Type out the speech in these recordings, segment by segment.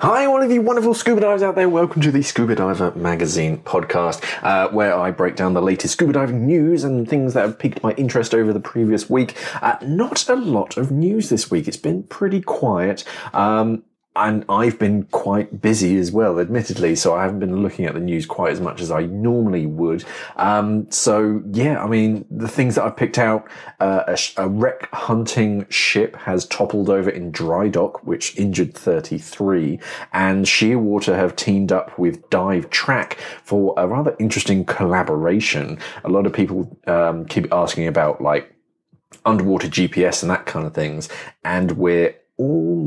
Hi, all of you wonderful scuba divers out there. Welcome to the Scuba Diver Magazine podcast, uh, where I break down the latest scuba diving news and things that have piqued my interest over the previous week. Uh, not a lot of news this week. It's been pretty quiet. Um, and I've been quite busy as well, admittedly, so I haven't been looking at the news quite as much as I normally would. Um, so yeah, I mean, the things that I've picked out, uh, a, sh- a, wreck hunting ship has toppled over in dry dock, which injured 33, and Shearwater have teamed up with Dive Track for a rather interesting collaboration. A lot of people um, keep asking about like underwater GPS and that kind of things, and we're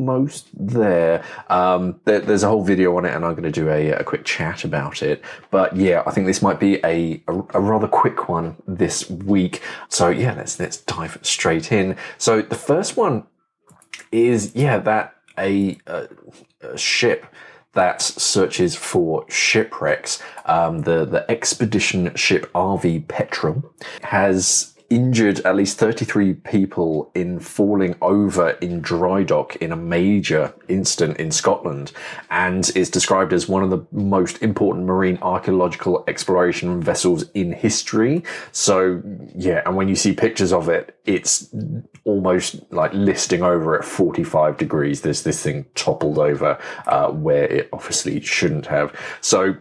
almost there. Um, there. There's a whole video on it, and I'm going to do a, a, quick chat about it. But yeah, I think this might be a, a, a, rather quick one this week. So yeah, let's let's dive straight in. So the first one is yeah that a, a ship that searches for shipwrecks. Um, the the expedition ship RV Petrel has injured at least 33 people in falling over in dry dock in a major incident in Scotland and is described as one of the most important marine archaeological exploration vessels in history. So, yeah, and when you see pictures of it, it's almost like listing over at 45 degrees. There's this thing toppled over uh, where it obviously shouldn't have. So,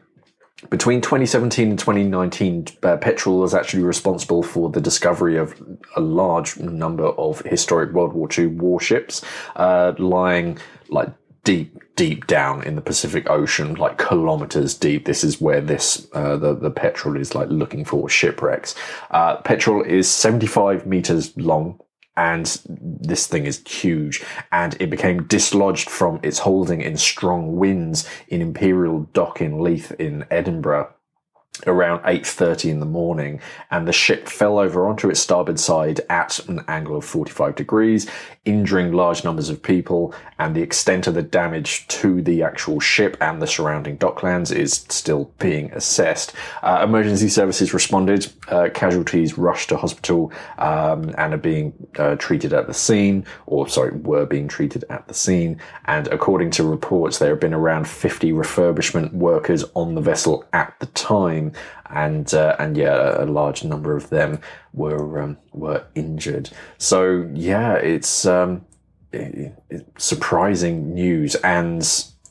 between 2017 and 2019, uh, Petrel was actually responsible for the discovery of a large number of historic World War II warships uh, lying like deep, deep down in the Pacific Ocean, like kilometers deep. This is where this uh, the the Petrel is like looking for shipwrecks. Uh, Petrel is 75 meters long and this thing is huge. And it became dislodged from its holding in strong winds in imperial dock in leith in edinburgh around 8.30 in the morning and the ship fell over onto its starboard side at an angle of 45 degrees injuring large numbers of people and the extent of the damage to the actual ship and the surrounding docklands is still being assessed. Uh, emergency services responded. Uh, casualties rushed to hospital um, and are being uh, treated at the scene or sorry were being treated at the scene. And according to reports there have been around 50 refurbishment workers on the vessel at the time time, and uh, and yeah, a large number of them were um, were injured. So yeah, it's um, it, surprising news, and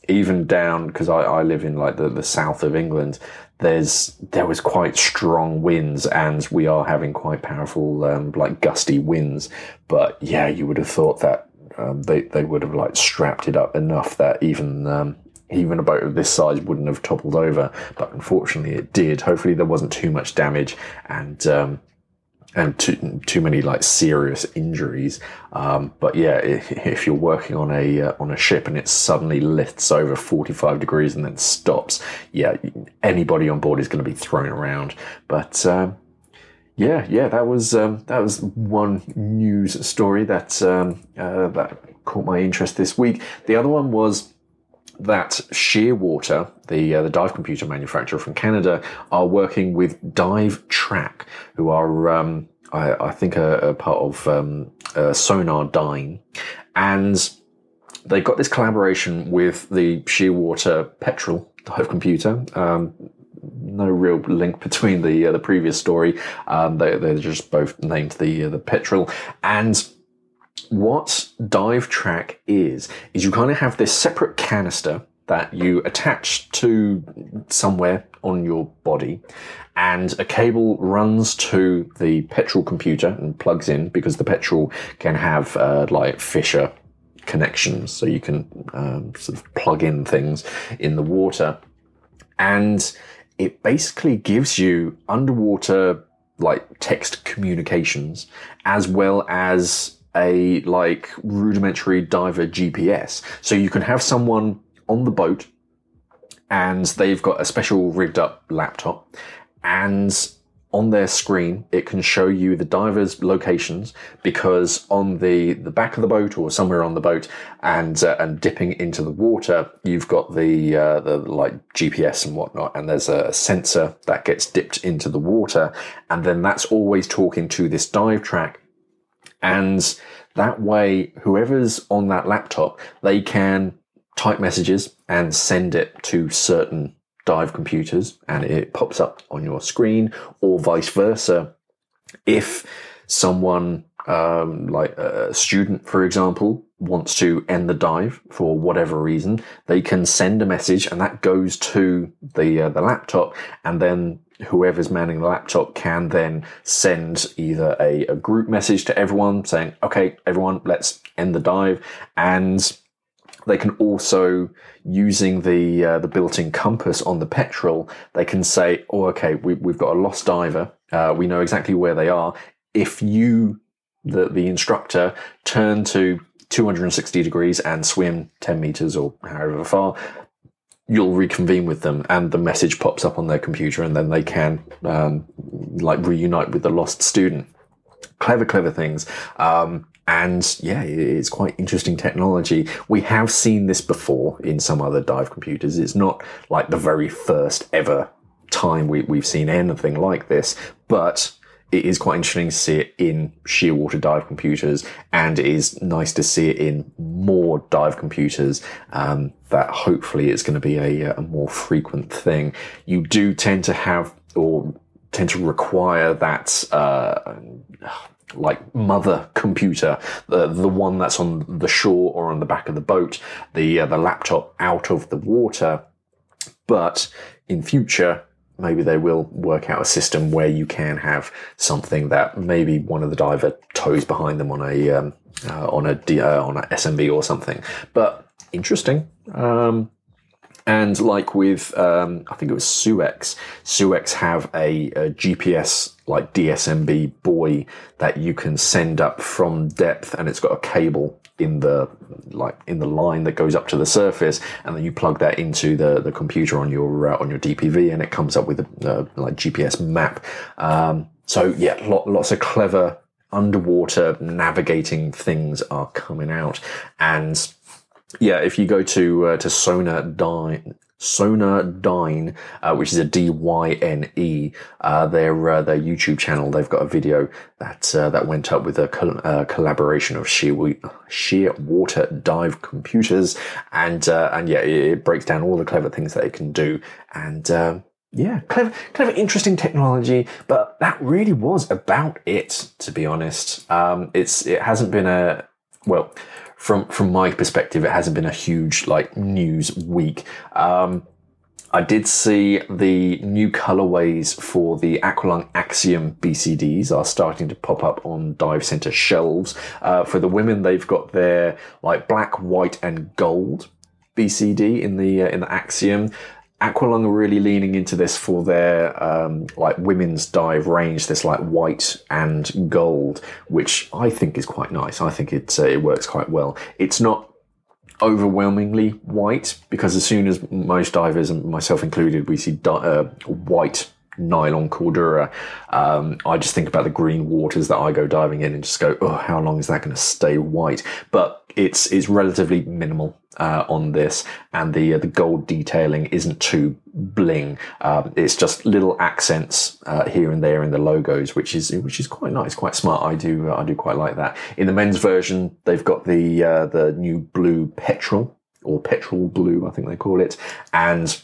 even down because I, I live in like the, the south of England. There's there was quite strong winds, and we are having quite powerful um, like gusty winds. But yeah, you would have thought that um, they they would have like strapped it up enough that even um, even a boat of this size wouldn't have toppled over, but unfortunately it did. Hopefully there wasn't too much damage and um, and too too many like serious injuries. Um, but yeah, if, if, you're working on a uh, on a ship and it suddenly lifts over 45 degrees and then stops, yeah, anybody on board is going to be thrown around. But um, yeah, yeah, that was um, that was one news story that um, uh, that caught my interest this week. The other one was that Shearwater, the uh, the dive computer manufacturer from Canada, are working with Dive Track, who are um, I, I, think a, part of um, uh, Sonardyne, and they've got this collaboration with the Shearwater Petrel dive computer. Um, no real link between the uh, the previous story. Um, they they're just both named the uh, the Petrel and what dive track is is you kind of have this separate canister that you attach to somewhere on your body and a cable runs to the Petrel computer and plugs in because the Petrel can have uh, like Fischer connections so you can um, sort of plug in things in the water. And it basically gives you underwater like text communications as well as a like rudimentary diver GPS. So you can have someone on the boat and they've got a special rigged up laptop and on their screen it can show you the divers locations because on the the back of the boat or somewhere on the boat and uh, and dipping into the water you've got the uh, the like GPS and whatnot and there's a sensor that gets dipped into the water and then that's always talking to this dive track and That way, whoever's on that laptop, they can type messages and send it to certain dive computers and it pops up on your screen or vice versa. If someone um, like a student, for example, wants to end the dive for whatever reason, they can send a message and that goes to the uh, the laptop, and then whoever's manning the laptop can then send either a, a group message to everyone saying, "Okay, everyone, let's end the dive," and they can also using the uh, the built-in compass on the petrel they can say oh okay we, we've got a lost diver uh, we know exactly where they are. If you the, the instructor turn to 260 degrees and swim 10 meters or however far, you'll reconvene with them and the message pops up on their computer and then they can um, like reunite with the lost student. Clever, clever things. Um, and yeah, it's quite interesting technology. We have seen this before in some other dive computers. It's not like the very first ever time we, we've seen anything like this, but it is quite interesting to see it in shearwater dive computers, and it is nice to see it in more dive computers. Um, that hopefully it's going to be a, a more frequent thing. You do tend to have or tend to require that uh, like mother computer, the the one that's on the shore or on the back of the boat, the uh, the laptop out of the water. But in future, maybe they will work out a system where you can have something that maybe one of the diver tows behind them on a um, uh, on a uh, on a SMB or something. But interesting. Um, and like with, um, I think it was SUEX, SUEX have a, a, GPS like DSMB buoy that you can send up from depth and it's got a cable in the like in the line that goes up to the surface and then you plug that into the, the computer on your uh, on your DPV and it comes up with a uh, like GPS map. Um, so yeah, lots of clever underwater navigating things are coming out and yeah, if you go to uh, to Sonardyne, Sonardyne, uh, which is a D Y N E, uh, their uh, their YouTube channel, they've got a video that uh, that went up with a col- uh, collaboration of sheer Shearwater dive computers, and uh, and yeah, it, it, breaks down all the clever things that it can do, and. yeah, clever, clever, interesting technology, but that really was about it. To be honest, um, it's it hasn't been a well from from my perspective, it hasn't been a huge like news week. Um, I did see the new colorways for the Aqualung Axiom BCDs are starting to pop up on dive center shelves. Uh, for the women, they've got their like black, white, and gold BCD in the uh, in the Axiom. Aqualung are really leaning into this for their um, like women's dive range, this like white and gold, which I think is quite nice. I think it uh, it works quite well. It's not overwhelmingly white because as soon as most divers, and myself included, we see di- uh, white nylon cordura, um, I just think about the green waters that I go diving in and just go, oh, how long is that going to stay white? But it's it's relatively minimal uh, on this, and the uh, the gold detailing isn't too bling. Um, it's just little accents uh, here and there in the logos, which is which is quite nice, quite smart. I do uh, I do quite like that. In the men's version, they've got the uh, the new blue petrol or petrol blue, I think they call it, and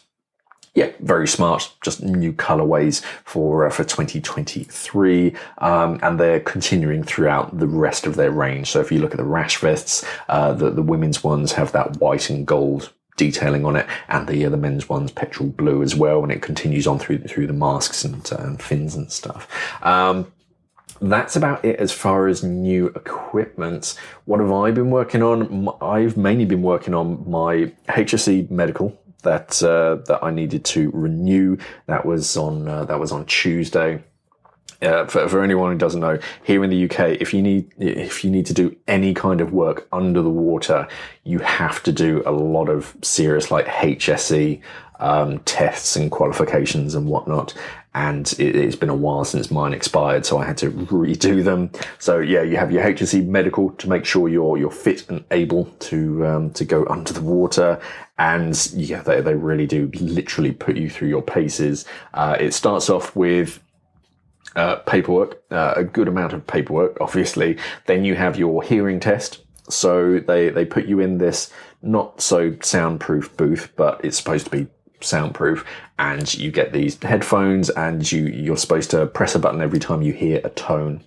yeah, very smart. Just new colorways for uh, for 2023, um, and they're continuing throughout the rest of their range. So if you look at the rash vests, uh, the the women's ones have that white and gold detailing on it, and the the men's ones petrol blue as well, and it continues on through through the masks and, uh, fins and stuff. Um, that's about it as far as new equipment. What have I been working on? I've mainly been working on my HSE medical that uh, that I needed to renew. That was on uh, that was on Tuesday. Uh, for, for anyone who doesn't know, here in the UK, if you need if you need to do any kind of work under the water, you have to do a lot of serious like HSE um, tests and qualifications and whatnot. And it, has been a while since mine expired, so I had to redo them. So yeah, you have your HSE medical to make sure you're you're fit and able to um, to go under the water. And yeah, they, they really do literally put you through your paces. Uh, it starts off with uh, paperwork, uh, a good amount of paperwork, obviously. Then you have your hearing test. So they, they put you in this not so soundproof booth, but it's supposed to be soundproof and you get these headphones and you you're supposed to press a button every time you hear a tone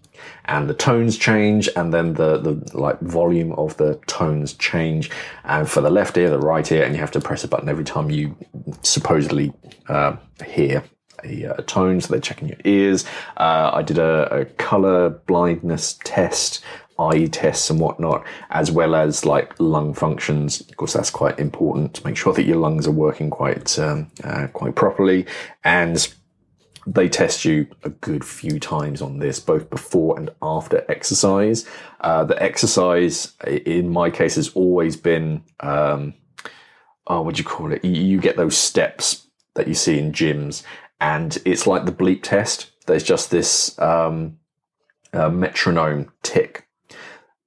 and the tones change and then the the like volume of the tones change and for the left ear the right ear and you have to press a button every time you supposedly uh, hear a, a, tone so they're checking your ears uh, i did a, a color blindness test eye tests and whatnot, as well as like lung functions. Of course, that's quite important to make sure that your lungs are working quite um, uh, quite properly. And they test you a good few times on this, both before and after exercise. Uh, the exercise, in my case, has always been um, oh, what do you call it? You, you get those steps that you see in gyms, and it's like the bleep test. There's just this um, uh, metronome tick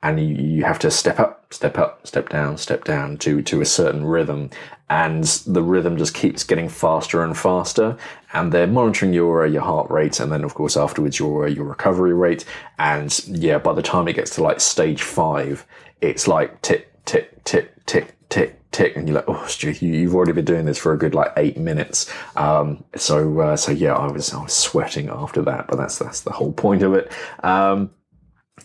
and you, you have to step up, step up, step down, step down to to a certain rhythm, and the rhythm just keeps getting faster and faster. And they're monitoring your your heart rate, and then of course afterwards your your recovery rate. And yeah, by the time it gets to like stage five, it's like tick tick tick tick tick tick, and you're like, oh, Stu, you, have already been doing this for a good like eight minutes. Um, so uh, so yeah, I was I was sweating after that, but that's that's the whole point of it. Um,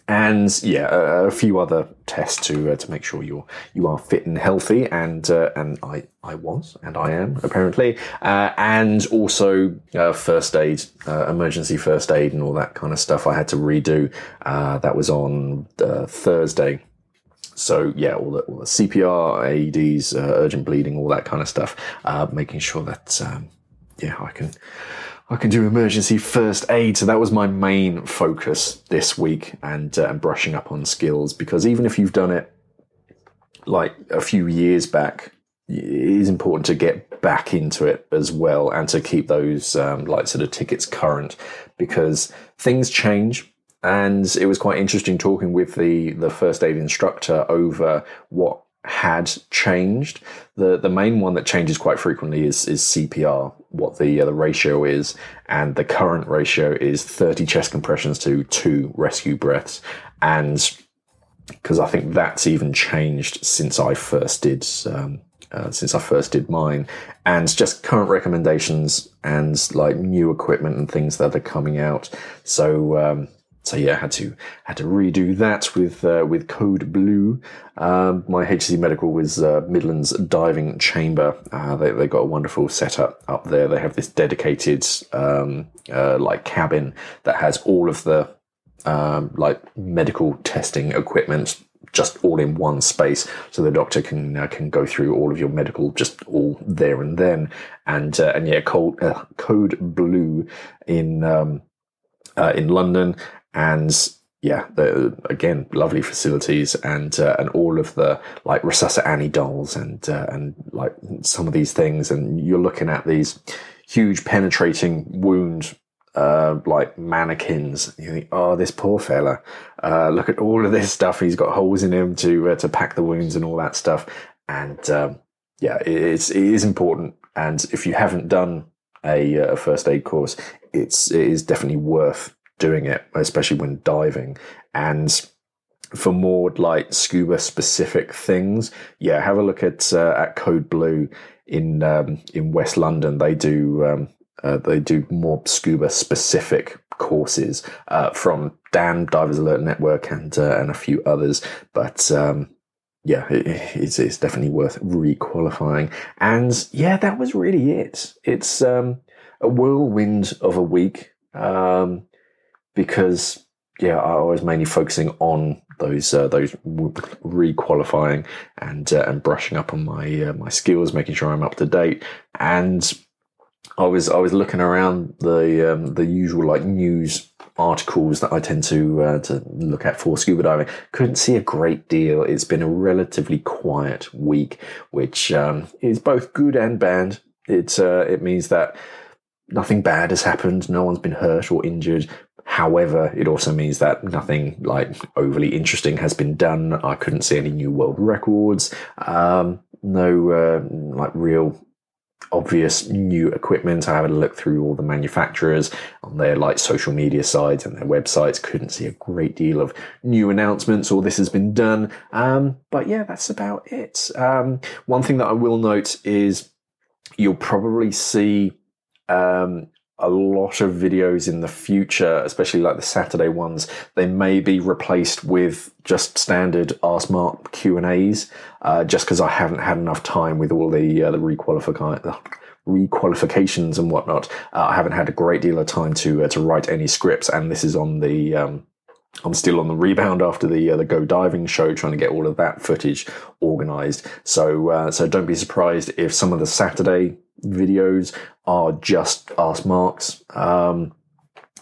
and yeah, a, a, few other tests to uh, to make sure you're you are fit and healthy, and uh, and I I was and I am apparently, uh, and also uh, first aid, uh, emergency first aid, and all that kind of stuff. I had to redo. Uh, that was on Thursday. So yeah, all the, all the CPR, AEDs, urgent bleeding, all that kind of stuff. making sure that um, yeah, I can I can do emergency first aid. So that was my main focus this week and, uh, and brushing up on skills because even if you've done it like a few years back, it is important to get back into it as well and to keep those um, like sort of tickets current because things change. And it was quite interesting talking with the, the first aid instructor over what had changed. The the main one that changes quite frequently is is CPR, what the uh, the ratio is, and the current ratio is 30 chest compressions to two rescue breaths, and because I think that's even changed since I first did um, uh, since I first did mine, and just current recommendations and like new equipment and things that are coming out. So um, so yeah, had to had to redo that with uh, with Code Blue. Um, my HSE Medical was uh, Midlands Diving Chamber. Uh, they they got a wonderful setup up there. They have this dedicated um, uh, like cabin that has all of the um, like medical testing equipment just all in one space, so the doctor can uh, can go through all of your medical just all there and then. And uh, and yeah, code uh, code blue in um, uh, in London, and yeah, again, lovely facilities and uh, and all of the like Resusci dolls and uh, and like some of these things, and you're looking at these huge penetrating wound uh, like mannequins. You think, oh, this poor fella. Uh, look at all of this stuff. He's got holes in him to uh, to pack the wounds and all that stuff. And um, yeah, it's it is important. And if you haven't done a, a first aid course, it's it is definitely worth doing it, especially when diving. And for more like scuba specific things, yeah, have a look at uh, at Code Blue in um, in West London. They do um, uh, they do more scuba specific courses uh, from DAN Divers Alert Network and uh, and a few others, but. Um, yeah, it, it's, it's definitely worth re-qualifying. And yeah, that was really it. It's um, a whirlwind of a week. Um, because yeah, I was mainly focusing on those uh, those re-qualifying and uh, and brushing up on my uh, my skills, making sure I'm up to date. And I was I was looking around the um, the usual like news articles that I tend to uh, to look at for scuba diving. Couldn't see a great deal. It's been a relatively quiet week, which um, is both good and bad. It uh, it means that nothing bad has happened. No one's been hurt or injured. However, it also means that nothing like overly interesting has been done. I couldn't see any new world records. Um, no uh, like real obvious new equipment. I had a look through all the manufacturers on their like social media sites and their websites. Couldn't see a great deal of new announcements or this has been done. Um, but yeah, that's about it. Um, one thing that I will note is you'll probably see um, a lot of videos in the future, especially like the Saturday ones, they may be replaced with just standard Ask Mark Q and A's, uh, just because I haven't had enough time with all the uh, the requalify requalifications and whatnot. Uh, I haven't had a great deal of time to uh, to write any scripts, and this is on the. Um, I'm still on the rebound after the uh, the go diving show, trying to get all of that footage organised. So uh, so don't be surprised if some of the Saturday videos are just Ask Marks. Um,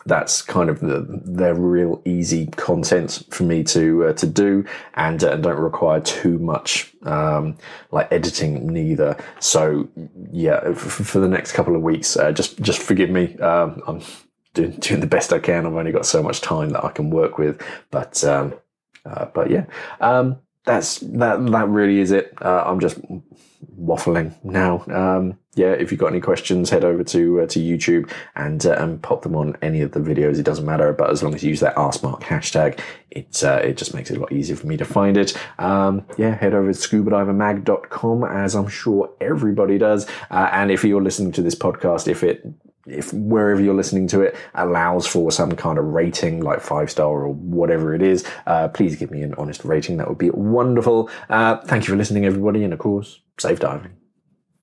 that's kind of the, their real easy content for me to uh, to do, and uh, don't require too much um, like editing neither. So yeah, f- for the next couple of weeks, uh, just just forgive me. Um, I'm doing, doing the best I can. I've only got so much time that I can work with, but um, uh, but yeah, um, that's that that really is it. Uh, I'm just waffling now. Um, yeah, if you've got any questions, head over to uh, to YouTube and uh, and pop them on any of the videos. It doesn't matter, but as long as you use that AskMark hashtag, it uh, it just makes it a lot easier for me to find it. Um, yeah, head over to scubadivermag.com as I'm sure everybody does. Uh, and if you're listening to this podcast, if it if wherever you're listening to it allows for some kind of rating, like five star or whatever it is, uh, please give me an honest rating. That would be wonderful. Uh, thank you for listening, everybody, and of course, safe diving.